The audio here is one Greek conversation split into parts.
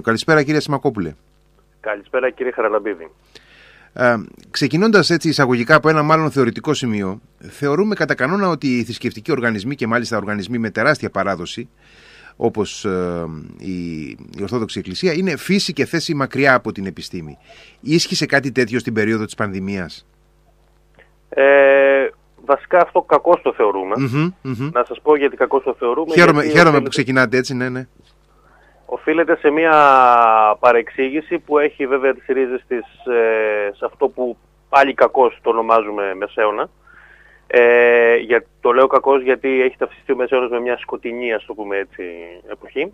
Καλησπέρα κύριε Σιμακόπουλε. Καλησπέρα κύριε Χαραλαμπίδη. Ε, ξεκινώντας έτσι εισαγωγικά από ένα μάλλον θεωρητικό σημείο, θεωρούμε κατά κανόνα ότι οι θρησκευτικοί οργανισμοί και μάλιστα οργανισμοί με τεράστια παράδοση, όπως ε, η, η Ορθόδοξη Εκκλησία, είναι φύση και θέση μακριά από την επιστήμη. Ίσχυσε κάτι τέτοιο στην περίοδο της πανδημίας; Ε, βασικά αυτό κακό το θεωρούμε. Να σας πω γιατί κακό το θεωρούμε. Χαίρομαι, χαίρομαι που ξεκινάτε έτσι, ναι, ναι οφείλεται σε μια παρεξήγηση που έχει βέβαια τις ρίζες της ε, σε αυτό που πάλι κακός το ονομάζουμε μεσαίωνα. Ε, για, το λέω κακός γιατί έχει ταυτιστεί ο μεσαίωνας με μια σκοτεινή, ας το πούμε έτσι, εποχή.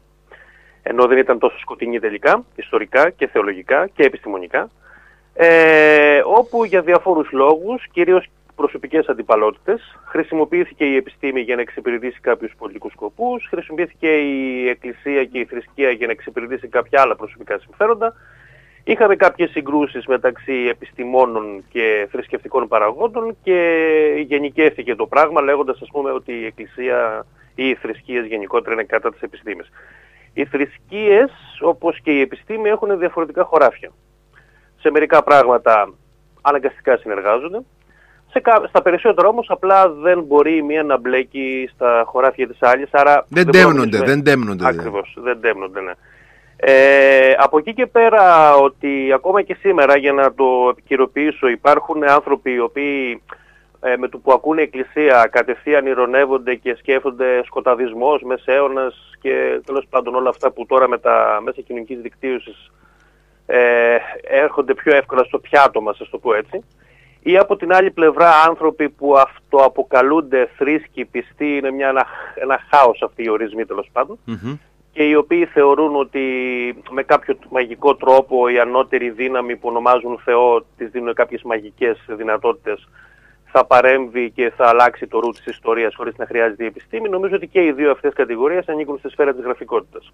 Ενώ δεν ήταν τόσο σκοτεινή τελικά, ιστορικά και θεολογικά και επιστημονικά. Ε, όπου για διαφόρους λόγους, κυρίως προσωπικές αντιπαλότητες. Χρησιμοποιήθηκε η επιστήμη για να εξυπηρετήσει κάποιους πολιτικούς σκοπούς, χρησιμοποιήθηκε η εκκλησία και η θρησκεία για να εξυπηρετήσει κάποια άλλα προσωπικά συμφέροντα. Είχαμε κάποιες συγκρούσεις μεταξύ επιστημόνων και θρησκευτικών παραγόντων και γενικεύθηκε το πράγμα λέγοντας ας πούμε ότι η εκκλησία ή οι θρησκείες γενικότερα είναι κατά της επιστήμης. Οι θρησκείες όπως και η επιστήμη έχουν διαφορετικά χωράφια. Σε μερικά πράγματα αναγκαστικά συνεργάζονται, σε, στα περισσότερα όμως απλά δεν μπορεί η μία να μπλέκει στα χωράφια της άλλης, άρα... Δεν τέμνονται, δεν τέμνονται. Ακριβώς, δεν τέμνονται, ναι. Ε, από εκεί και πέρα ότι ακόμα και σήμερα για να το επικυρωποιήσω υπάρχουν άνθρωποι οι οποίοι ε, με το που ακούνε εκκλησία κατευθείαν ηρωνεύονται και σκέφτονται σκοταδισμός, μεσαίωνας και τέλος πάντων όλα αυτά που τώρα με τα μέσα κοινωνικής δικτύωσης ε, έρχονται πιο εύκολα στο πιάτο μας, ας το πω έτσι ή από την άλλη πλευρά άνθρωποι που αυτοαποκαλούνται θρήσκοι, πιστοί, είναι μια, ένα, ένα χάος αυτοί οι ορισμοί τέλος και οι οποίοι θεωρούν ότι με κάποιο μαγικό τρόπο η ανώτερη δύναμη που ονομάζουν Θεό τις δίνουν κάποιες μαγικές δυνατότητες θα παρέμβει και θα αλλάξει το ρου της ιστορίας χωρίς να χρειάζεται η επιστήμη. Νομίζω ότι και οι δύο αυτές κατηγορίες ανήκουν στη σφαίρα της γραφικότητας.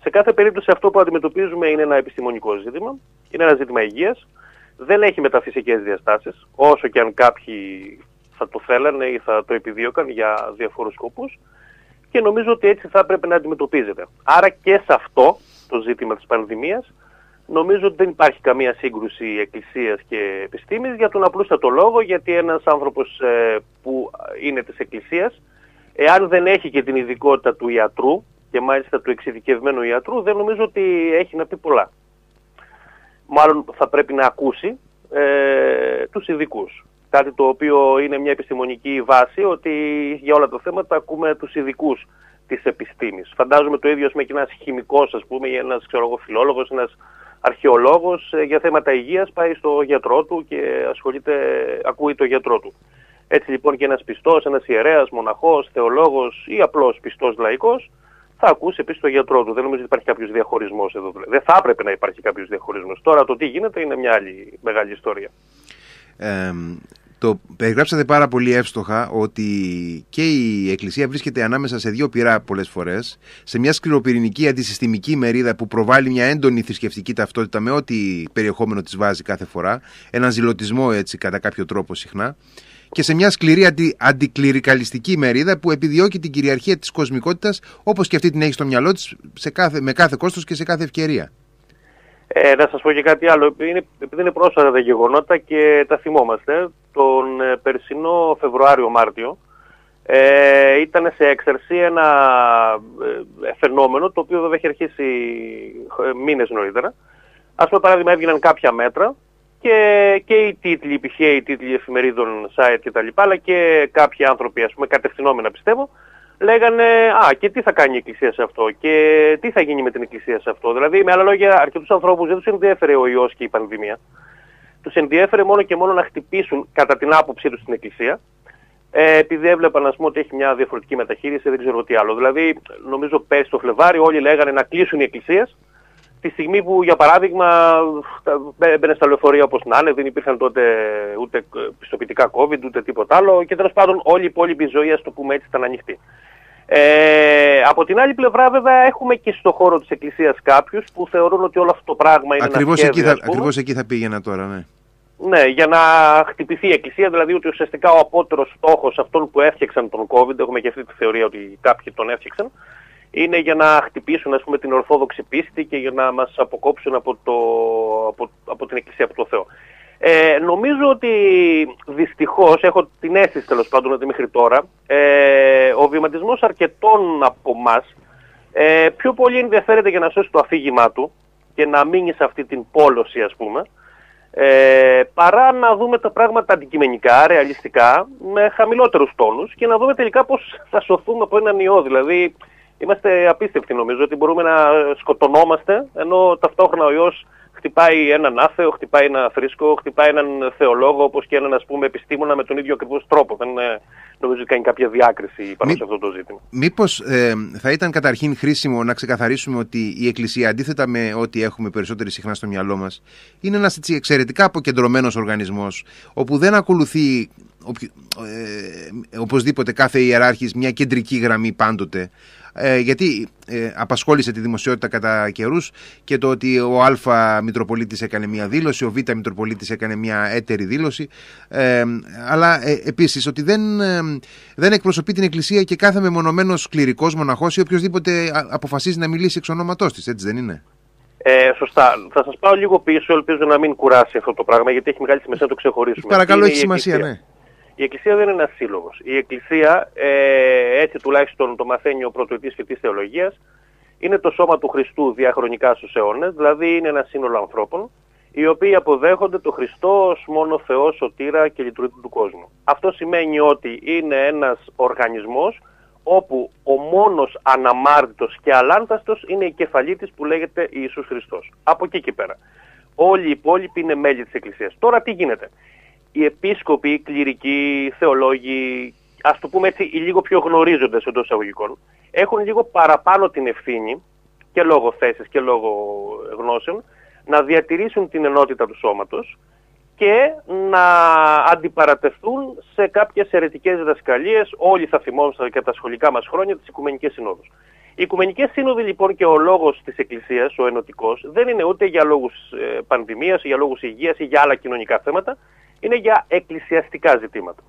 Σε κάθε περίπτωση αυτό που αντιμετωπίζουμε είναι ένα επιστημονικό ζήτημα, είναι ένα ζήτημα υγείας, δεν έχει μεταφυσικές διαστάσεις, όσο και αν κάποιοι θα το θέλανε ή θα το επιδίωκαν για διαφορούς σκοπούς και νομίζω ότι έτσι θα έπρεπε να αντιμετωπίζεται. Άρα και σε αυτό το ζήτημα της πανδημίας νομίζω ότι δεν υπάρχει καμία σύγκρουση εκκλησίας και επιστήμης για τον απλούστατο λόγο γιατί ένας άνθρωπος ε, που είναι της εκκλησίας εάν δεν έχει και την ειδικότητα του ιατρού και μάλιστα του εξειδικευμένου ιατρού δεν νομίζω ότι έχει να πει πολλά μάλλον θα πρέπει να ακούσει ε, τους ειδικούς. Κάτι το οποίο είναι μια επιστημονική βάση ότι για όλα τα θέματα ακούμε τους ειδικούς της επιστήμης. Φαντάζομαι το ίδιο με και ένας χημικός, ας πούμε, ή ένας ξέρω εγώ, φιλόλογος, ένας αρχαιολόγος ε, για θέματα υγείας πάει στο γιατρό του και ασχολείται, ακούει το γιατρό του. Έτσι λοιπόν και ένας πιστός, ένας ιερέας, μοναχός, θεολόγος ή απλός πιστός λαϊκός θα ακούσει επίσης το γιατρό του. Δεν νομίζω ότι υπάρχει κάποιος διαχωρισμός εδώ. Δεν θα έπρεπε να υπάρχει κάποιος διαχωρισμός. Τώρα το τι γίνεται είναι μια άλλη μεγάλη ιστορία. Ε, το περιγράψατε πάρα πολύ εύστοχα ότι και η Εκκλησία βρίσκεται ανάμεσα σε δύο πυρά πολλές φορές, σε μια σκληροπυρηνική αντισυστημική μερίδα που προβάλλει μια έντονη θρησκευτική ταυτότητα με ό,τι περιεχόμενο της βάζει κάθε φορά, έναν ζηλωτισμό έτσι κατά κάποιο τρόπο συχνά, και σε μια σκληρή αντι, αντικληρικαλιστική μερίδα που επιδιώκει την κυριαρχία της κοσμικότητας όπως και αυτή την έχει στο μυαλό της σε κάθε, με κάθε κόστος και σε κάθε ευκαιρία. Ε, να σας πω και κάτι άλλο. Είναι, επειδή είναι πρόσφατα τα γεγονότα και τα θυμόμαστε, τον ε, περσινό Φεβρουάριο-Μάρτιο ε, ήταν σε έξαρση ένα ε, φαινόμενο το οποίο βέβαια έχει αρχίσει ε, μήνες νωρίτερα. Ας πούμε παράδειγμα έβγαιναν κάποια μέτρα και, και οι τίτλοι, π.χ. οι τίτλοι εφημερίδων, site κτλ. αλλά και κάποιοι άνθρωποι, ας πούμε, κατευθυνόμενα πιστεύω, λέγανε «Α, και τι θα κάνει η Εκκλησία σε αυτό και τι θα γίνει με την Εκκλησία σε αυτό». Δηλαδή, με άλλα λόγια, αρκετούς ανθρώπους δεν τους ενδιέφερε ο ιός και η πανδημία. Τους ενδιέφερε μόνο και μόνο να χτυπήσουν κατά την άποψή τους την Εκκλησία, ε, επειδή έβλεπαν ας πούμε, ότι έχει μια διαφορετική μεταχείριση, δεν ξέρω τι άλλο. Δηλαδή, νομίζω πέρσι το Φλεβάρι όλοι λέγανε να κλείσουν οι εκκλησίες τη στιγμή που για παράδειγμα μπαίνε στα λεωφορεία όπως να είναι, δεν υπήρχαν τότε ούτε πιστοποιητικά COVID ούτε τίποτα άλλο και τέλος πάντων όλη η υπόλοιπη ζωή, ας το πούμε έτσι, ήταν ανοιχτή. Ε, από την άλλη πλευρά βέβαια έχουμε και στο χώρο της Εκκλησίας κάποιους που θεωρούν ότι όλο αυτό το πράγμα είναι ακριβώς ένα σχέδιο, εκεί θα, Ακριβώς εκεί θα πήγαινα τώρα, ναι. Ναι, για να χτυπηθεί η Εκκλησία, δηλαδή ότι ουσιαστικά ο απότερος στόχος αυτών που έφτιαξαν τον COVID, έχουμε και αυτή τη θεωρία ότι κάποιοι τον έφτιαξαν, είναι για να χτυπήσουν ας πούμε, την ορθόδοξη πίστη και για να μας αποκόψουν από, το, από, από την Εκκλησία, από το Θεό. Ε, νομίζω ότι δυστυχώς, έχω την αίσθηση τέλος πάντων ότι μέχρι τώρα, ε, ο βηματισμός αρκετών από εμά ε, πιο πολύ ενδιαφέρεται για να σώσει το αφήγημά του και να μείνει σε αυτή την πόλωση ας πούμε, ε, παρά να δούμε τα πράγματα αντικειμενικά, ρεαλιστικά, με χαμηλότερους τόνους και να δούμε τελικά πώς θα σωθούμε από έναν ιό. Δηλαδή, είμαστε απίστευτοι νομίζω ότι μπορούμε να σκοτωνόμαστε, ενώ ταυτόχρονα ο ιός χτυπάει έναν άθεο, χτυπάει ένα θρήσκο, χτυπάει έναν θεολόγο, όπως και έναν ας πούμε επιστήμονα με τον ίδιο ακριβώς τρόπο. Δεν ε, νομίζω ότι κάνει κάποια διάκριση πάνω Μη... σε αυτό το ζήτημα. Μήπως ε, θα ήταν καταρχήν χρήσιμο να ξεκαθαρίσουμε ότι η Εκκλησία, αντίθετα με ό,τι έχουμε περισσότερη συχνά στο μυαλό μας, είναι ένας έτσι, εξαιρετικά αποκεντρωμένος οργανισμός, όπου δεν ακολουθεί ε, οπωσδήποτε κάθε ιεράρχης μια κεντρική γραμμή πάντοτε ε, γιατί ε, απασχόλησε τη δημοσιότητα κατά καιρούς και το ότι ο Α Μητροπολίτης έκανε μια δήλωση, ο Β Μητροπολίτης έκανε μια έτερη δήλωση ε, αλλά ε, επίσης ότι δεν, ε, δεν εκπροσωπεί την Εκκλησία και κάθε μεμονωμένος κληρικός μοναχός ή οποιοδήποτε αποφασίζει να μιλήσει εξ ονόματός της, έτσι δεν είναι; Ε, σωστά. Θα σας πάω λίγο πίσω, ελπίζω να μην κουράσει αυτό το πράγμα, γιατί έχει μεγάλη σημασία να το ξεχωρίσουμε. Παρακαλώ, έχει σημασία, ναι. Η Εκκλησία δεν είναι ένας σύλλογος. Η Εκκλησία, ε, έτσι τουλάχιστον το μαθαίνει ο πρωτοετής φοιτητής θεολογίας, είναι το σώμα του Χριστού διαχρονικά στους αιώνες, δηλαδή είναι ένα σύνολο ανθρώπων, οι οποίοι αποδέχονται το Χριστό ως μόνο Θεό, σωτήρα και λειτουργήτη του κόσμου. Αυτό σημαίνει ότι είναι ένας οργανισμός όπου ο μόνος αναμάρτητος και αλάνταστος είναι η κεφαλή της που λέγεται Ιησούς Χριστός. Από εκεί και πέρα. Όλοι οι υπόλοιποι είναι μέλη της Εκκλησίας. Τώρα τι γίνεται; Οι επίσκοποι, οι κληρικοί, οι θεολόγοι, ας το πούμε έτσι, οι λίγο πιο γνωρίζοντες εντός εισαγωγικών, έχουν λίγο παραπάνω την ευθύνη και λόγω θέσης και λόγω γνώσεων να διατηρήσουν την ενότητα του σώματος και να αντιπαρατεθούν σε κάποιες αιρετικές διδασκαλίες, όλοι θα θυμόμαστε και τα σχολικά μας χρόνια, τις Οικουμενικές Συνόδους. Οι Οικουμενικές Σύνοδοι λοιπόν και ο λόγος της Εκκλησίας, ο ενωτικός, δεν είναι ούτε για λόγους ε, πανδημίας, ή για λόγους υγείας ή για άλλα κοινωνικά θέματα, είναι για εκκλησιαστικά ζητήματα.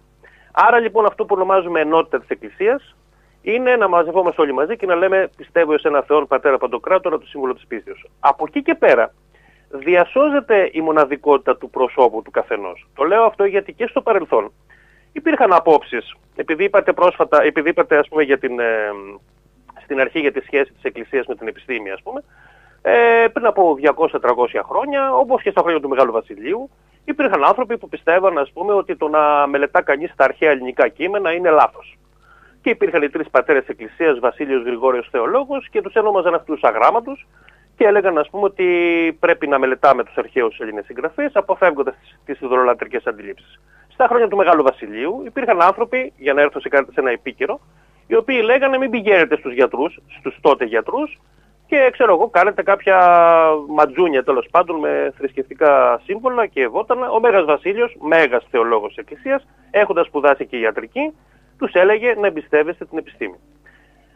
Άρα λοιπόν αυτό που ονομάζουμε ενότητα της Εκκλησίας είναι να μαζευόμαστε όλοι μαζί και να λέμε πιστεύω σε ένα Θεόν Πατέρα Παντοκράτορα, το σύμβολο της πίστης. Από εκεί και πέρα διασώζεται η μοναδικότητα του προσώπου του καθενός. Το λέω αυτό γιατί και στο παρελθόν υπήρχαν απόψεις, επειδή είπατε πρόσφατα, επειδή είπατε ας πούμε για την, ε, στην αρχή για τη σχέση της Εκκλησίας με την επιστήμη ας πούμε, ε, πριν από 200-300 χρόνια, όπως και στα χρόνια του Μεγάλου Βασιλείου, υπήρχαν άνθρωποι που πιστεύαν, ας πούμε, ότι το να μελετά κανείς τα αρχαία ελληνικά κείμενα είναι λάθος. Και υπήρχαν οι τρεις πατέρες της Εκκλησίας, Βασίλειος Γρηγόριος Θεολόγος, και τους ένομαζαν αυτούς τους αγράμματους και έλεγαν, ας πούμε, ότι πρέπει να μελετάμε τους αρχαίους Έλληνες συγγραφείς, αποφεύγοντας τις ιδρολατρικές αντιλήψεις. Στα χρόνια του Μεγάλου Βασιλείου υπήρχαν άνθρωποι, για να έρθω σε κάτι σε ένα επίκαιρο, οι οποίοι λέγανε μην πηγαίνετε στους γιατρούς, στους τότε γιατρούς, και ξέρω εγώ κάνετε κάποια ματζούνια τέλος πάντων με θρησκευτικά σύμβολα και βότανα. Ο Μέγας Βασίλειος, Μέγας Θεολόγος της Εκκλησίας, έχοντας σπουδάσει και ιατρική, τους έλεγε να εμπιστεύεστε την επιστήμη.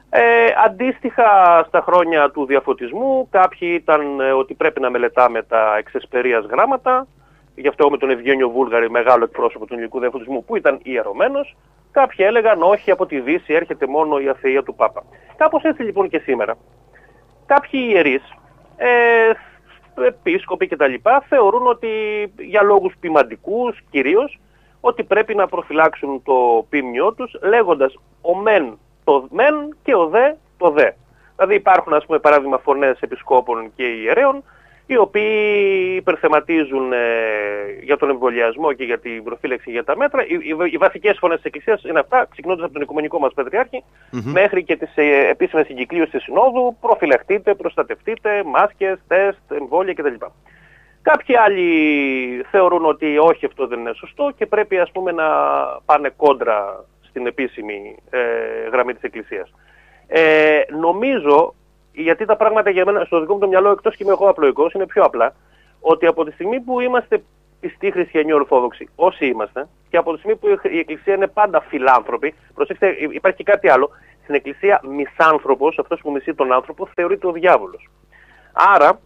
Ε, αντίστοιχα στα χρόνια του διαφωτισμού κάποιοι ήταν ε, ότι πρέπει να μελετάμε τα εξεσπερίας γράμματα γι' αυτό με τον Ευγένιο Βούλγαρη μεγάλο εκπρόσωπο του ελληνικού διαφωτισμού που ήταν ιερωμένος κάποιοι έλεγαν όχι από τη Δύση έρχεται μόνο η αθεία του Πάπα. Κάπως έτσι λοιπόν και σήμερα κάποιοι ιερείς, ε, επίσκοποι κτλ. θεωρούν ότι για λόγους ποιμαντικούς κυρίως ότι πρέπει να προφυλάξουν το ποίμνιό τους λέγοντας ο μεν το μεν και ο δε το δε. Δηλαδή υπάρχουν ας πούμε παράδειγμα φωνές επισκόπων και ιερέων οι οποίοι υπερθεματίζουν ε, για τον εμβολιασμό και για την προφύλαξη για τα μέτρα. Οι, οι, οι βασικές φωνές της Εκκλησίας είναι αυτά, ξεκινώντας από τον Οικουμενικό μας Πατριάρχη, μέχρι και τις ε, επίσημες συγκυκλίωσεις της Συνόδου, προφυλαχτείτε, προστατευτείτε, μάσκες, τεστ, εμβόλια κτλ. Κάποιοι άλλοι θεωρούν ότι όχι αυτό δεν είναι σωστό και πρέπει ας πούμε να πάνε κόντρα στην επίσημη ε, γραμμή της Εκκλησίας. Ε, νομίζω γιατί τα πράγματα για μένα στο δικό μου το μυαλό, εκτός και είμαι εγώ απλοϊκός, είναι πιο απλά, ότι από τη στιγμή που είμαστε πιστοί χριστιανοί ορθόδοξοι, όσοι είμαστε, και από τη στιγμή που η Εκκλησία είναι πάντα φιλάνθρωπη, προσέξτε, υπάρχει και κάτι άλλο, στην Εκκλησία μισάνθρωπος, αυτός που μισεί τον άνθρωπο, θεωρείται ο διάβολος. Άρα,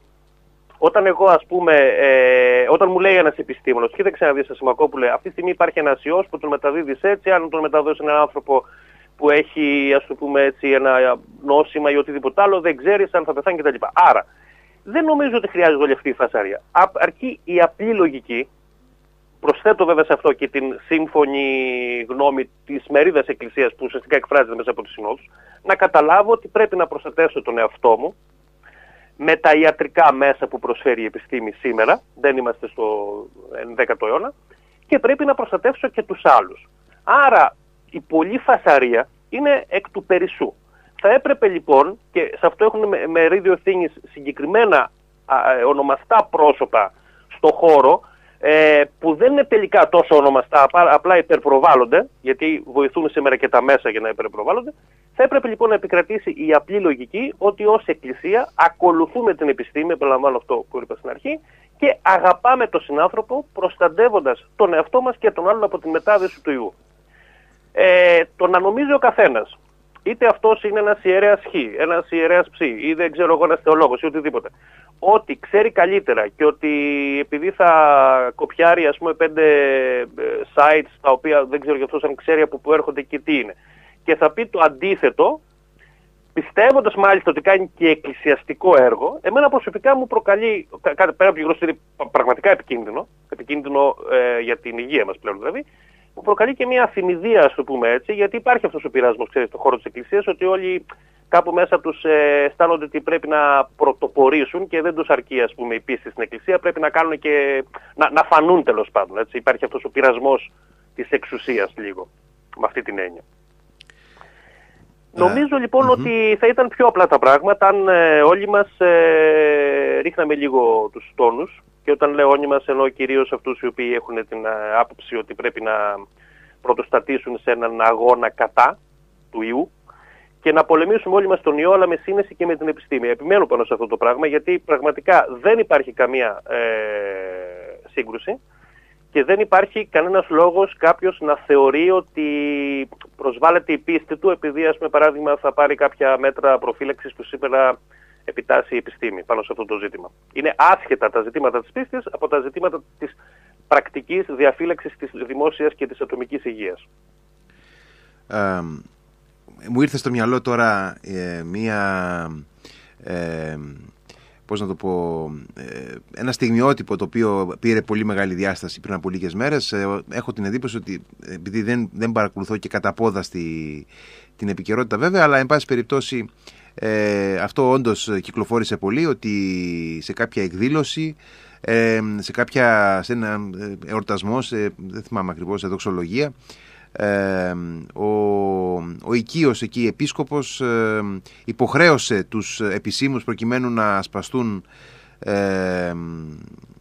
όταν εγώ ας πούμε, ε, όταν μου λέει ένας επιστήμονος, κοίταξε να δεις Σιμακόπουλε, αυτή τη στιγμή υπάρχει ένας ιός που τον μεταδίδεις έτσι, αν τον μεταδώσει έναν άνθρωπο που έχει ας το πούμε έτσι ένα νόσημα ή οτιδήποτε άλλο, δεν ξέρεις αν θα πεθάνει κτλ. Άρα δεν νομίζω ότι χρειάζεται όλη αυτή η φασαρία. Αρκεί η απλή λογική, προσθέτω βέβαια σε αυτό και την σύμφωνη γνώμη της μερίδας εκκλησίας που ουσιαστικά εκφράζεται μέσα από τις συνόδους, να καταλάβω ότι πρέπει να προστατεύσω τον εαυτό μου με τα ιατρικά μέσα που προσφέρει η επιστήμη σήμερα, δεν είμαστε στο 10ο αιώνα, και πρέπει να προστατεύσω και τους άλλους. Άρα η πολλή φασαρία είναι εκ του περισσού. Θα έπρεπε λοιπόν, και σε αυτό έχουν μερίδιο ευθύνη συγκεκριμένα ε, ονομαστά πρόσωπα στο χώρο, ε, που δεν είναι τελικά τόσο ονομαστά, απλά υπερπροβάλλονται, γιατί βοηθούν σήμερα και τα μέσα για να υπερπροβάλλονται, θα έπρεπε λοιπόν να επικρατήσει η απλή λογική ότι ως Εκκλησία ακολουθούμε την επιστήμη, επαναλαμβάνω αυτό που είπα στην αρχή, και αγαπάμε τον συνάνθρωπο προστατεύοντας τον εαυτό μας και τον άλλον από τη μετάδοση του ιού. Ε, το να νομίζει ο καθένας, είτε αυτός είναι ένας ιερέας χ, ένας ιερέας ψ, ή δεν ξέρω εγώ ένας θεολόγος ή οτιδήποτε, ότι ξέρει καλύτερα και ότι επειδή θα κοπιάρει ας πούμε πέντε ε, sites τα οποία δεν ξέρω για αυτός αν ξέρει από πού έρχονται και τι είναι και θα πει το αντίθετο πιστεύοντας μάλιστα ότι κάνει και εκκλησιαστικό έργο εμένα προσωπικά μου προκαλεί κάτι πέρα από τη γνωστή πραγματικά επικίνδυνο επικίνδυνο ε, για την υγεία μας πλέον δηλαδή που προκαλεί και μια αφημιδία, ας το πούμε έτσι, γιατί υπάρχει αυτός ο πειρασμός, ξέρετε, στον χώρο της Εκκλησίας, ότι όλοι κάπου μέσα τους ε, αισθάνονται ότι πρέπει να πρωτοπορήσουν και δεν τους αρκεί, ας πούμε, η πίστη στην Εκκλησία, πρέπει να κάνουν και. να, να φανούν τέλος πάντων. Έτσι. Υπάρχει αυτός ο πειρασμός της εξουσίας λίγο, με αυτή την έννοια. Ε, Νομίζω λοιπόν ότι θα ήταν πιο απλά τα πράγματα αν ε, όλοι μας ε, ρίχναμε λίγο τους τόνους και όταν λέω όλοι μας εννοώ κυρίως αυτούς οι οποίοι έχουν την ε, άποψη ότι πρέπει να πρωτοστατήσουν σε έναν αγώνα κατά του ιού και να πολεμήσουμε όλοι μας τον ιό αλλά με σύνεση και με την επιστήμη. Επιμένω πάνω σε αυτό το πράγμα γιατί πραγματικά δεν υπάρχει καμία ε, σύγκρουση και δεν υπάρχει κανένας λόγος κάποιος να θεωρεί ότι προσβάλλεται η πίστη του επειδή ας πούμε παράδειγμα θα πάρει κάποια μέτρα προφύλαξης που σήμερα επιτάσσει η επιστήμη πάνω σε αυτό το ζήτημα. Είναι άσχετα τα ζητήματα της πίστης από τα ζητήματα της πρακτικής διαφύλαξης της δημόσιας και της ατομικής υγείας. Ε, μου ήρθε στο μυαλό τώρα ε, μία, ε, πώς να το πω, ε, ένα στιγμιότυπο το οποίο πήρε πολύ μεγάλη διάσταση πριν από λίγες μέρες. Ε, έχω την εντύπωση ότι επειδή δεν, δεν παρακολουθώ και κατά πόδα στη, την επικαιρότητα βέβαια, αλλά εν πάση περιπτώσει ε, αυτό όντως κυκλοφόρησε πολύ ότι σε κάποια εκδήλωση, ε, σε, κάποια, σε ένα ε, εορτασμό, σε, δεν θυμάμαι ακριβώς, σε δοξολογία, ε, ο, ο οικείος εκεί επίσκοπος ε, υποχρέωσε τους επισήμους προκειμένου να ασπαστούν ε, ή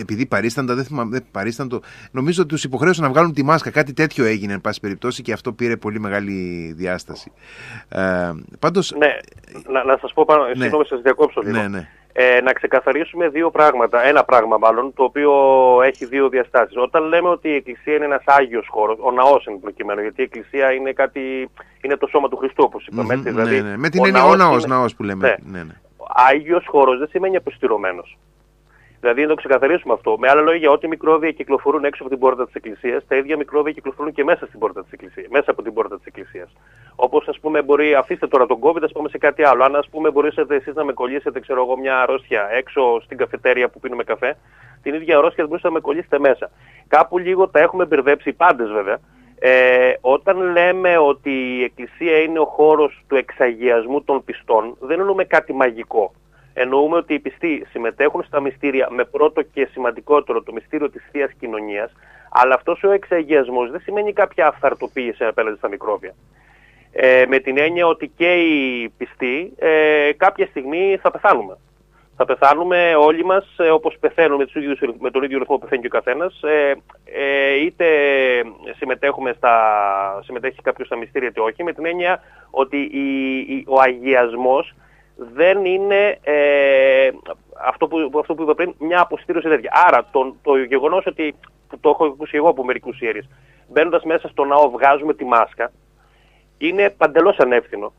επειδή παρίσταντα, δεν θυμάμαι, δεν παρίσταντο. Νομίζω ότι τους υποχρέωσε να βγάλουν τη μάσκα. Κάτι τέτοιο έγινε, εν πάση περιπτώσει, και αυτό πήρε πολύ μεγάλη διάσταση. Ε, πάντως... Ναι, να, να σας πω πάνω, ναι. συγγνώμη, σας διακόψω λίγο. Ναι, ναι. Ε, να ξεκαθαρίσουμε δύο πράγματα, ένα πράγμα μάλλον, το οποίο έχει δύο διαστάσεις. Όταν λέμε ότι η Εκκλησία είναι ένας Άγιος χώρος, ο ναός είναι προκειμένου, γιατί η Εκκλησία είναι, κάτι, είναι το σώμα του Χριστού, όπως είπαμε. Mm-hmm, δηλαδή, ναι, ναι. Με την έννοια ο ναός, ναός που λέμε. Ναι. Ναι, ναι. Άγιος χώρος δεν σημαίνει αποστηρωμένος. Δηλαδή να το ξεκαθαρίσουμε αυτό. Με άλλα λόγια, ό,τι μικρόβια κυκλοφορούν έξω από την πόρτα της Εκκλησίας, τα ίδια μικρόβια κυκλοφορούν και μέσα στην πόρτα της Εκκλησίας. Μέσα από την πόρτα της Εκκλησίας. Όπως ας πούμε, μπορεί, αφήστε τώρα τον COVID, ας πούμε σε κάτι άλλο. Αν ας πούμε μπορέσετε εσείς να με κολλήσετε, ξέρω εγώ, μια αρρώστια έξω στην καφετέρια που πίνουμε καφέ, την ίδια αρρώστια μπορείτε να με κολλήσετε μέσα. Κάπου λίγο τα έχουμε μπερδέψει οι πάντες βέβαια. Ε, όταν λέμε ότι η Εκκλησία είναι ο χώρος του εξαγιασμού των πιστών, δεν εννοούμε κάτι μαγικό εννοούμε ότι οι πιστοί συμμετέχουν στα μυστήρια με πρώτο και σημαντικότερο το μυστήριο της Θείας Κοινωνίας, αλλά αυτός ο εξαγιασμός δεν σημαίνει κάποια αυθαρτοποίηση απέναντι στα μικρόβια. Ε, με την έννοια ότι και οι πιστοί ε, κάποια στιγμή θα πεθάνουμε. Θα πεθάνουμε όλοι μας ε, όπως πεθαίνουμε με τον ίδιο ρυθμό που πεθαίνει και ο καθένας. Ε, ε, είτε συμμετέχουμε στα, συμμετέχει κάποιος στα μυστήρια είτε όχι, με την έννοια ότι η, ο αγιασμός δεν είναι ε, αυτό, που, αυτό που είπα πριν, μια αποστήρωση τέτοια. Άρα το, το γεγονός ότι το έχω ακούσει εγώ από μερικούς ιερείς, μπαίνοντας μέσα στο ναό, βγάζουμε τη μάσκα, είναι παντελώς ανεύθυνο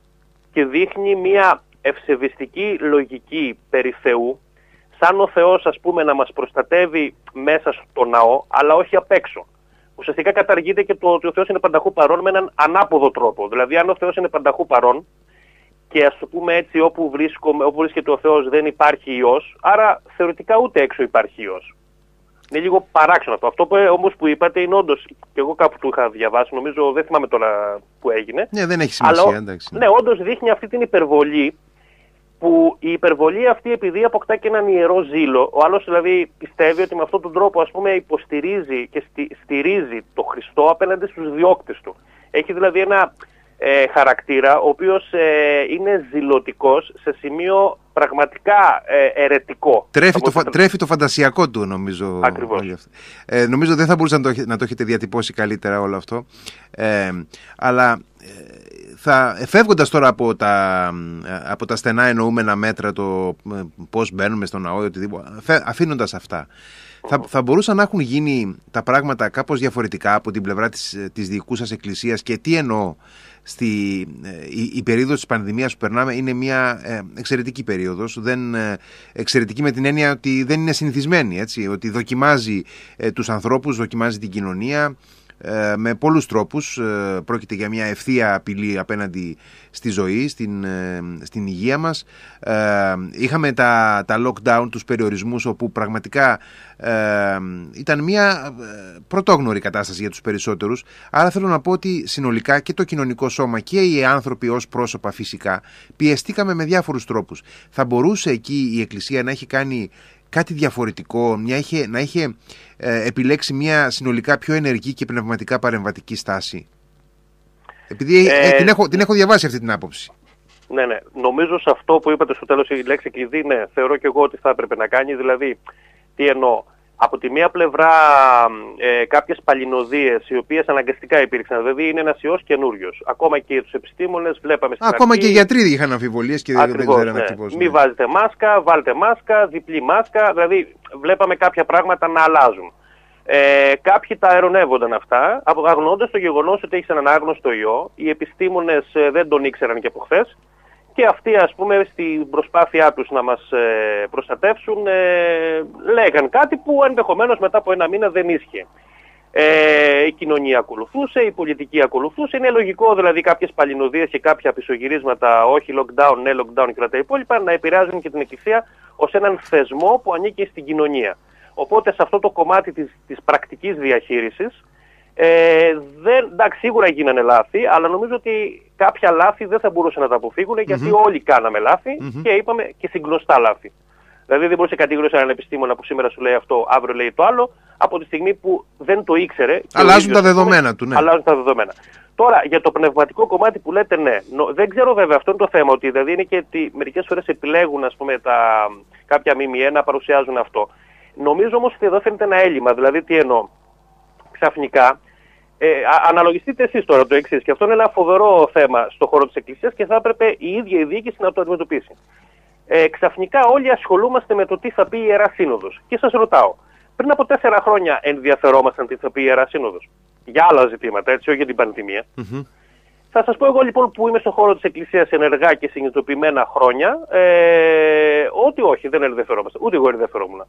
και δείχνει μια ευσεβιστική λογική περί Θεού, σαν ο Θεός ας πούμε να μας προστατεύει μέσα στο ναό, αλλά όχι απ' έξω. ουσιαστικά καταργείται και το ότι ο Θεός είναι πανταχού παρόν με έναν ανάποδο τρόπο. Δηλαδή αν ο Θεός είναι πανταχού παρόν και ας το πούμε έτσι όπου, βρίσκομαι, όπου βρίσκεται ο Θεός δεν υπάρχει Υιός, άρα θεωρητικά ούτε έξω υπάρχει Υιός. Είναι λίγο παράξενο αυτό. Αυτό που, όμως που είπατε είναι όντως. και εγώ κάπου του είχα διαβάσει, νομίζω δεν θυμάμαι τώρα που έγινε. Ναι, δεν έχει σημασία, αλλά, εντάξει. Ναι, όντως δείχνει αυτή την υπερβολή που η υπερβολή αυτή επειδή αποκτά και έναν ιερό ζήλο, ο άλλος δηλαδή πιστεύει ότι με αυτόν τον τρόπο ας πούμε υποστηρίζει και στηρίζει το Χριστό απέναντι στους διώκτες του. Έχει δηλαδή ένα ε, χαρακτήρα ο οποίος ε, είναι ζηλωτικός σε σημείο πραγματικά ε, ερετικό. Τρέφει το, φα... τρέφει το φαντασιακό του νομίζω. Ακριβώς. Ε, νομίζω δεν θα μπορούσα να το, να το έχετε διατυπώσει καλύτερα όλο αυτό. Ε, αλλά θα φεύγοντας τώρα από τα, από τα στενά εννοούμενα μέτρα το πώς μπαίνουμε στον ναό ή οτιδήποτε, αφήνοντας αυτά, θα, θα μπορούσαν να έχουν γίνει τα πράγματα κάπως διαφορετικά από την πλευρά της, της δικού σας εκκλησίας και τι εννοώ στη, ε, η, η περίοδος της πανδημίας που περνάμε είναι μια ε, εξαιρετική περίοδος. Δεν, ε, εξαιρετική με την έννοια ότι δεν είναι συνηθισμένη έτσι, ότι δοκιμάζει ε, τους ανθρώπους, δοκιμάζει την κοινωνία. ε, με πολλούς τρόπους. Ε, πρόκειται για μια ευθεία απειλή απέναντι στη ζωή, στην, ε, στην υγεία μας. Είχαμε τα, τα lockdown, τους περιορισμούς όπου πραγματικά ήταν μια πρωτόγνωρη κατάσταση για τους περισσότερους. Άρα θέλω να πω ότι συνολικά και το κοινωνικό σώμα και οι άνθρωποι ως πρόσωπα φυσικά πιεστήκαμε με διάφορους τρόπους. Θα μπορούσε εκεί η Εκκλησία να έχει κάνει κάτι διαφορετικό, μια είχε, να είχε ε, επιλέξει μια συνολικά πιο ενεργή και πνευματικά παρεμβατική στάση. Επειδή ε, ε, την, έχω, την έχω διαβάσει αυτή την άποψη. Ναι, ναι. Νομίζω σε αυτό που είπατε στο τέλος η λέξη κλειδί, ναι, θεωρώ και εγώ ότι θα έπρεπε να κάνει. Δηλαδή, τι εννοώ; Από τη μία πλευρά ε, κάποιες παλινοδίες οι οποίες αναγκαστικά υπήρξαν, δηλαδή είναι ένας ιός καινούριος. Ακόμα και τους επιστήμονες βλέπαμε στην Ακόμα και οι γιατροί είχαν αμφιβολίες και Ακριβώς, δεν ξέραν ναι. ακριβώς. Μη βάζετε μάσκα, βάλτε μάσκα, διπλή μάσκα, δηλαδή βλέπαμε κάποια πράγματα να αλλάζουν. Ε, κάποιοι τα αερονεύονταν αυτά, αγνοώντας το γεγονός ότι έχεις έναν άγνωστο ιό, οι επιστήμονες ε, δεν τον ήξεραν και από χθες, και αυτοί ας πούμε στην προσπάθειά τους να μας ε, προστατεύσουν ε, λέγαν κάτι που ενδεχομένως μετά από ένα μήνα δεν ίσχυε. Ε, η κοινωνία ακολουθούσε, η πολιτική ακολουθούσε. Είναι λογικό δηλαδή κάποιες παλινοδίες και κάποια πισωγυρίσματα, όχι lockdown, ναι lockdown και όλα τα υπόλοιπα, να επηρεάζουν και την Εκκλησία ως έναν θεσμό που ανήκει στην κοινωνία. Οπότε σε αυτό το κομμάτι της, της πρακτικής διαχείρισης ε, δεν, εντάξει, σίγουρα γίνανε λάθη, αλλά νομίζω ότι κάποια λάθη δεν θα μπορούσαν να τα αποφύγουν όλοι κάναμε και είπαμε και συγκλωστά λάθη. Δηλαδή δεν μπορούσε κατηγορήσει έναν επιστήμονα που σήμερα σου λέει αυτό, αύριο λέει το άλλο, από τη στιγμή που δεν το ήξερε. Αλλάζουν τα δεδομένα του, ναι. Αλλάζουν τα δεδομένα. Τώρα, για το πνευματικό κομμάτι που λέτε ναι, δεν ξέρω βέβαια, αυτό είναι το θέμα, ότι δηλαδή είναι και ότι μερικές φορές επιλέγουν ας πούμε, τα, κάποια ΜΜΕ να παρουσιάζουν αυτό. Νομίζω όμως ότι εδώ φαίνεται ένα έλλειμμα, δηλαδή τι εννοώ; Ξαφνικά. Ε, αναλογιστείτε εσείς τώρα το εξής και αυτό είναι ένα φοβερό θέμα στον χώρο της Εκκλησίας και θα έπρεπε η ίδια η διοίκηση να το αντιμετωπίσει. Ε, ξαφνικά όλοι ασχολούμαστε με το τι θα πει η Ιερά Σύνοδος. Και σας ρωτάω, πριν από τέσσερα χρόνια ενδιαφερόμασταν τι θα πει η Ιερά Σύνοδος; Για άλλα ζητήματα, έτσι, όχι για την πανδημία. Mm-hmm. Θα σας πω εγώ λοιπόν που είμαι στον χώρο της Εκκλησίας ενεργά και συνειδητοποιημένα χρόνια, ε, ότι όχι, δεν ενδιαφερόμαστε. Ούτε εγώ ενδιαφερόμουν.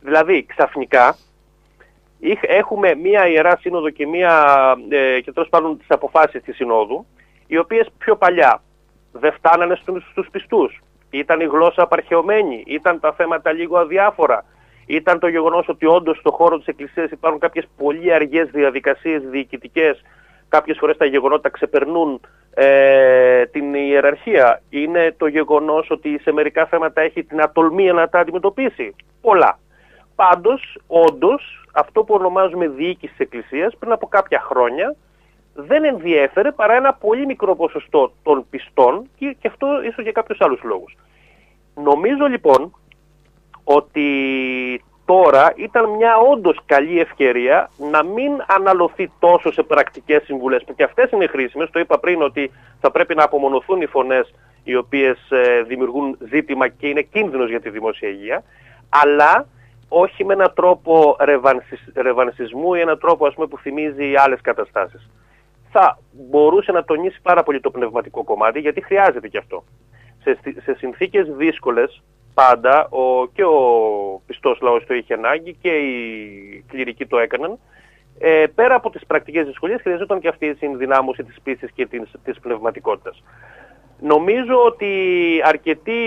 Δηλαδή, ξαφνικά, έχουμε μία Ιερά Σύνοδο και, μία, ε, και τέλος πάντων τις αποφάσεις της Συνόδου, οι οποίες πιο παλιά δεν φτάνανε στους, στους πιστούς. Ήταν η γλώσσα απαρχαιωμένη, ήταν τα θέματα λίγο αδιάφορα, ήταν το γεγονός ότι όντως στο χώρο της Εκκλησίας υπάρχουν κάποιες πολύ αργές διαδικασίες διοικητικές, κάποιες φορές τα γεγονότα ξεπερνούν ε, την ιεραρχία. Είναι το γεγονός ότι σε μερικά θέματα έχει την ατολμία να τα αντιμετωπίσει. Πολλά. Πάντως, όντως, αυτό που ονομάζουμε διοίκηση της Εκκλησίας πριν από κάποια χρόνια δεν ενδιέφερε παρά ένα πολύ μικρό ποσοστό των πιστών και, και αυτό ίσως για κάποιους άλλους λόγους. Νομίζω λοιπόν ότι τώρα ήταν μια όντως καλή ευκαιρία να μην αναλωθεί τόσο σε πρακτικές συμβουλές που και αυτές είναι χρήσιμες. Το είπα πριν ότι θα πρέπει να απομονωθούν οι φωνές οι οποίες ε, δημιουργούν ζήτημα και είναι κίνδυνος για τη δημόσια υγεία αλλά όχι με έναν τρόπο ρεβανσισμού ή έναν τρόπο ας πούμε, που θυμίζει άλλες καταστάσεις. Θα μπορούσε να τονίσει πάρα πολύ το πνευματικό κομμάτι γιατί χρειάζεται και αυτό. Σε, σε συνθήκες δύσκολες πάντα ο, και ο πιστός λαός το είχε ανάγκη και οι κληρικοί το έκαναν ε, πέρα από τις πρακτικές δυσκολίες χρειαζόταν και αυτή η συνδυνάμωση της πίστης και της, της πνευματικότητας. Νομίζω ότι αρκετοί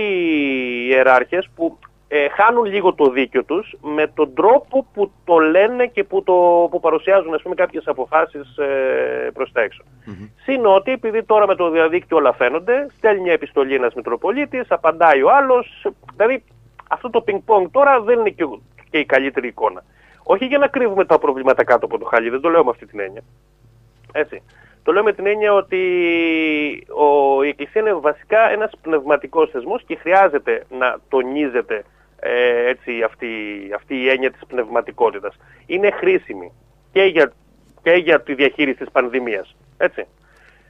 ιεράρχες που ε, χάνουν λίγο το δίκιο τους με τον τρόπο που το λένε και που, το, που παρουσιάζουν ας πούμε, κάποιες αποφάσεις ε, προς τα έξω. Mm-hmm. ότι επειδή τώρα με το διαδίκτυο όλα φαίνονται, στέλνει μια επιστολή ένας Μητροπολίτης, απαντάει ο άλλος, δηλαδή αυτό το πινκ-πονγκ τώρα δεν είναι και, και η καλύτερη εικόνα. Όχι για να κρύβουμε τα προβλήματα κάτω από το χαλί, δεν το λέω με αυτή την έννοια. Έτσι. Το λέω με την έννοια ότι ο, η Εκκλησία είναι βασικά ένας πνευματικός θεσμός και χρειάζεται να τονίζεται ε, έτσι, αυτή, αυτή η έννοια της πνευματικότητας. Είναι χρήσιμη και για, και για τη διαχείριση της πανδημίας. Έτσι.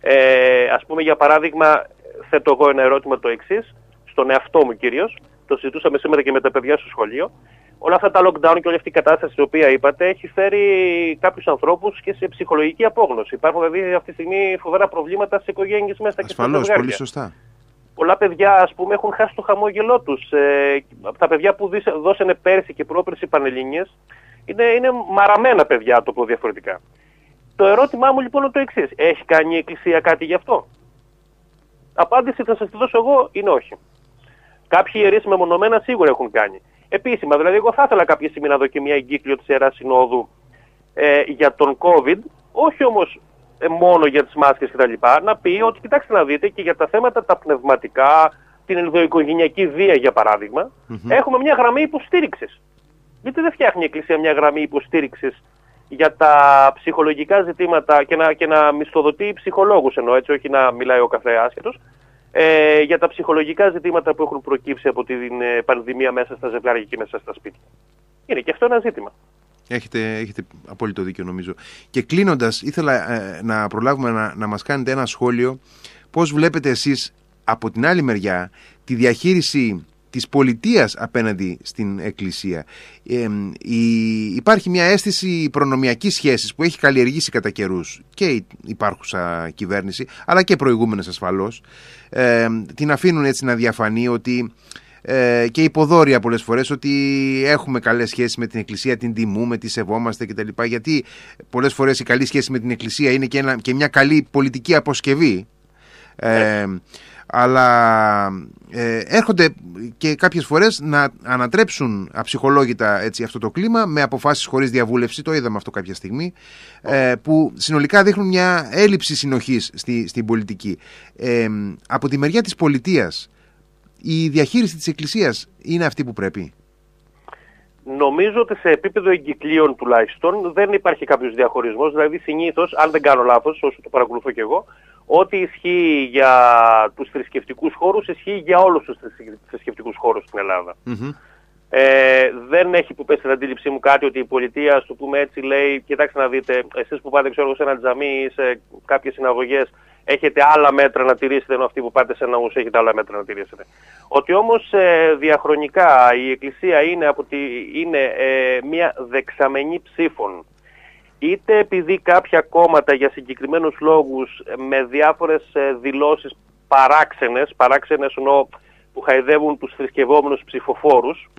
Ε, ας πούμε για παράδειγμα θέτω εγώ ένα ερώτημα το εξής στον εαυτό μου κυρίως, το συζητούσαμε σήμερα και με τα παιδιά στο σχολείο, όλα αυτά τα lockdown και όλη αυτή η κατάσταση η οποία είπατε έχει φέρει κάποιους ανθρώπους και σε ψυχολογική απόγνωση. Υπάρχουν δηλαδή αυτή τη στιγμή φοβερά προβλήματα σε οικογένειες μέσα και στα Ασφαλώς, πολύ σωστά. Πολλά παιδιά, ας πούμε, έχουν χάσει το χαμόγελό τους. Ε, τα παιδιά που δώσανε πέρσι και πρόπερσι πανελληνίε είναι, είναι μαραμένα παιδιά, το πω διαφορετικά. Το ερώτημά μου λοιπόν είναι το εξής. Έχει κάνει η Εκκλησία κάτι γι' αυτό; Απάντηση θα σας τη δώσω εγώ είναι όχι; Κάποιοι ιερείς μεμονωμένα σίγουρα έχουν κάνει επίσημα. Δηλαδή, εγώ θα ήθελα κάποια στιγμή να δω και μια εγκύκλιο της Ιεράς Συνόδου ε, για τον COVID, όχι όμως ε, μόνο για τις μάσκες κτλ. Να πει ότι κοιτάξτε να δείτε και για τα θέματα τα πνευματικά, την ενδοοικογενειακή βία για παραδειγμα έχουμε μια γραμμή υποστήριξης. Γιατί δεν φτιάχνει η Εκκλησία μια γραμμή υποστήριξης για τα ψυχολογικά ζητήματα και να, και να μισθοδοτεί ψυχολόγους εννοώ έτσι, όχι να μιλάει ο καθένας άσχετος, ε, για τα ψυχολογικά ζητήματα που έχουν προκύψει από την ε, πανδημία μέσα στα ζευγάρια και μέσα στα σπίτια. Είναι και αυτό ένα ζήτημα. Έχετε, έχετε απόλυτο δίκιο νομίζω. Και κλείνοντας, ήθελα ε, να προλάβουμε να, να μας κάνετε ένα σχόλιο πώς βλέπετε εσείς από την άλλη μεριά τη διαχείριση της πολιτείας απέναντι στην Εκκλησία; Ε, υπάρχει μια αίσθηση προνομιακής σχέσης που έχει καλλιεργήσει κατά καιρούς και η υπάρχουσα κυβέρνηση, αλλά και προηγούμενες ασφαλώς. Ε, την αφήνουν έτσι να διαφανεί ότι ε, και υποδόρια πολλές φορές ότι έχουμε καλές σχέσεις με την Εκκλησία, την τιμούμε, τη σεβόμαστε κτλ. Γιατί πολλές φορές η καλή σχέση με την Εκκλησία είναι και, ένα, και μια καλή πολιτική αποσκευή. Ε, αλλά ε, έρχονται και κάποιες φορές να ανατρέψουν αψυχολόγητα έτσι, αυτό το κλίμα με αποφάσεις χωρίς διαβούλευση, το είδαμε αυτό κάποια στιγμή, ε, που συνολικά δείχνουν μια έλλειψη συνοχής στη, στην πολιτική. Ε, από τη μεριά της πολιτείας, η διαχείριση της Εκκλησίας είναι αυτή που πρέπει; Νομίζω ότι σε επίπεδο εγκυκλίων τουλάχιστον δεν υπάρχει κάποιος διαχωρισμός. Δηλαδή συνήθως, αν δεν κάνω λάθος, όσο το παρακολουθώ και εγώ, ό,τι ισχύει για τους θρησκευτικούς χώρους ισχύει για όλους τους θρησκευτικούς χώρους στην Ελλάδα. Ε, δεν έχει που πέσει στην αντίληψή μου κάτι ότι η πολιτεία, στο πούμε έτσι, λέει: Κοιτάξτε να δείτε, εσείς που πάτε ξέρω, σε ένα τζαμί ή σε κάποιες συναγωγές έχετε άλλα μέτρα να τηρήσετε, ενώ αυτοί που πάτε σε ένα ους έχετε άλλα μέτρα να τηρήσετε. Ότι όμως ε, διαχρονικά η Εκκλησία είναι, από τη, είναι ε, μια δεξαμενή ψήφων είτε επειδή κάποια κόμματα για συγκεκριμένους λόγους ε, με διάφορες ε, δηλώσεις παράξενες, παράξενες εννοώ που χαϊδεύουν τους θρησκευόμενους ψηφοφόρους,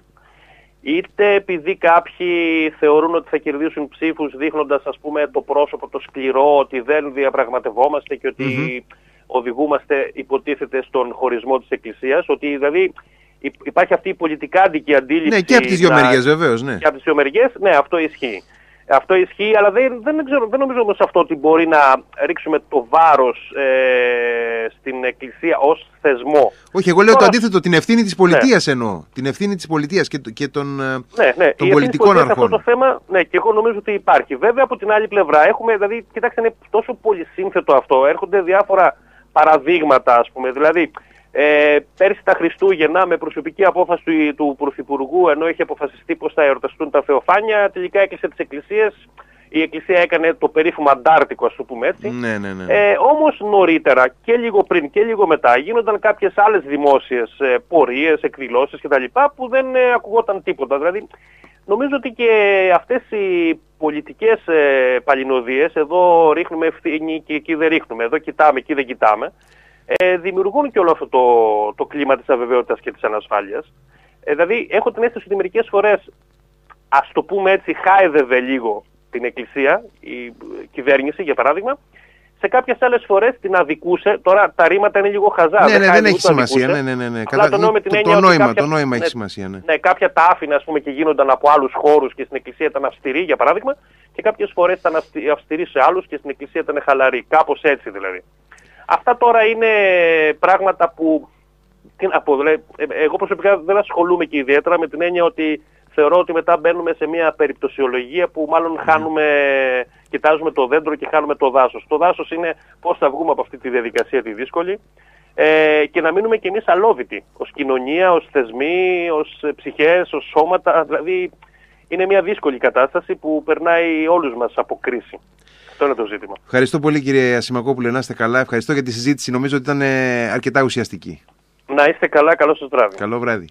είτε επειδή κάποιοι θεωρούν ότι θα κερδίσουν ψήφους δείχνοντας ας πούμε το πρόσωπο το σκληρό, ότι δεν διαπραγματευόμαστε και οτι οδηγούμαστε υποτίθεται στον χωρισμό της Εκκλησίας, ότι δηλαδή υπάρχει αυτή η πολιτικάντικη αντίληψη... Ναι, και από τις δύο μεριές βεβαίως, ναι. Και από τις δύο μεριές, ναι, αυτό ισχύει. Αυτό ισχύει, αλλά δεν, δεν, ξέρω, δεν νομίζω όμως αυτό ότι μπορεί να ρίξουμε το βάρος ε, στην Εκκλησία ως θεσμό. Όχι, εγώ λέω Τώρα... το αντίθετο, την ευθύνη της πολιτείας ναι. εννοώ. Την ευθύνη της πολιτείας και, και των, ε, ναι, ναι. των πολιτικών αρχών. Αυτό το θέμα, ναι, και εγώ νομίζω ότι υπάρχει. Βέβαια από την άλλη πλευρά έχουμε, δηλαδή, κοιτάξτε, είναι τόσο πολύ σύνθετο αυτό. Έρχονται διάφορα παραδείγματα, ας πούμε. Δηλαδή, ε, πέρσι τα Χριστούγεννα με προσωπική απόφαση του, του Πρωθυπουργού ενώ είχε αποφασιστεί πως θα εορταστούν τα Θεοφάνια τελικά έκλεισε τις εκκλησίες η Εκκλησία έκανε το περίφημο αντάρτικο, ας το πούμε έτσι. Ναι, ναι, ναι. Ε, Όμως νωρίτερα και λίγο πριν και λίγο μετά γίνονταν κάποιες άλλες δημόσιες ε, πορείες, εκδηλώσεις κτλ. που δεν ε, ακουγόταν τίποτα. Δηλαδή, νομίζω ότι και αυτές οι πολιτικές ε, παλινοδίες, εδώ ρίχνουμε ευθύνη και εκεί δεν ρίχνουμε, εδώ κοιτάμε, εκεί δεν κοιτάμε ε, δημιουργούν και όλο αυτό το, το κλίμα της αβεβαιότητας και της ανασφάλειας. Ε, δηλαδή έχω την αίσθηση ότι μερικές φορές, ας το πούμε έτσι, χάιδευε λίγο την Εκκλησία, η κυβέρνηση για παράδειγμα, σε κάποιες άλλες φορές την αδικούσε. Τώρα τα ρήματα είναι λίγο χαζά. Ναι, ναι, δεν έχει σημασία. Ναι, ναι, ναι, ναι. Απλά το, με την το, το, νόημα, κάποια, το νόημα έχει ναι, σημασία. Ναι. ναι, κάποια τα άφηνε ας πούμε, και γίνονταν από άλλους χώρους και στην εκκλησία ήταν αυστηρή, για παράδειγμα, και κάποιες φορές ήταν αυστηρή σε άλλους και στην εκκλησία ήταν χαλαρή. Κάπως έτσι δηλαδή. Αυτά τώρα είναι πράγματα που. Τι να πω, δηλαδή, εγώ προσωπικά δεν ασχολούμαι και ιδιαίτερα με την έννοια ότι θεωρώ ότι μετά μπαίνουμε σε μια περιπτωσιολογία που μάλλον χάνουμε, κοιτάζουμε το δέντρο και χάνουμε το δάσος. Το δάσος είναι πώς θα βγούμε από αυτή τη διαδικασία τη δύσκολη ε, και να μείνουμε κι εμείς αλόβητοι ως κοινωνία, ως θεσμοί, ως ψυχές, ως σώματα. Δηλαδή είναι μια δύσκολη κατάσταση που περνάει όλους μας από κρίση. Αυτό είναι το ζήτημα. Ευχαριστώ πολύ κύριε Ασημακόπουλε, να είστε καλά. Ευχαριστώ για τη συζήτηση. Νομίζω ότι ήταν αρκετά ουσιαστική. Να είστε καλά, καλό σας βράδυ. Καλό βράδυ.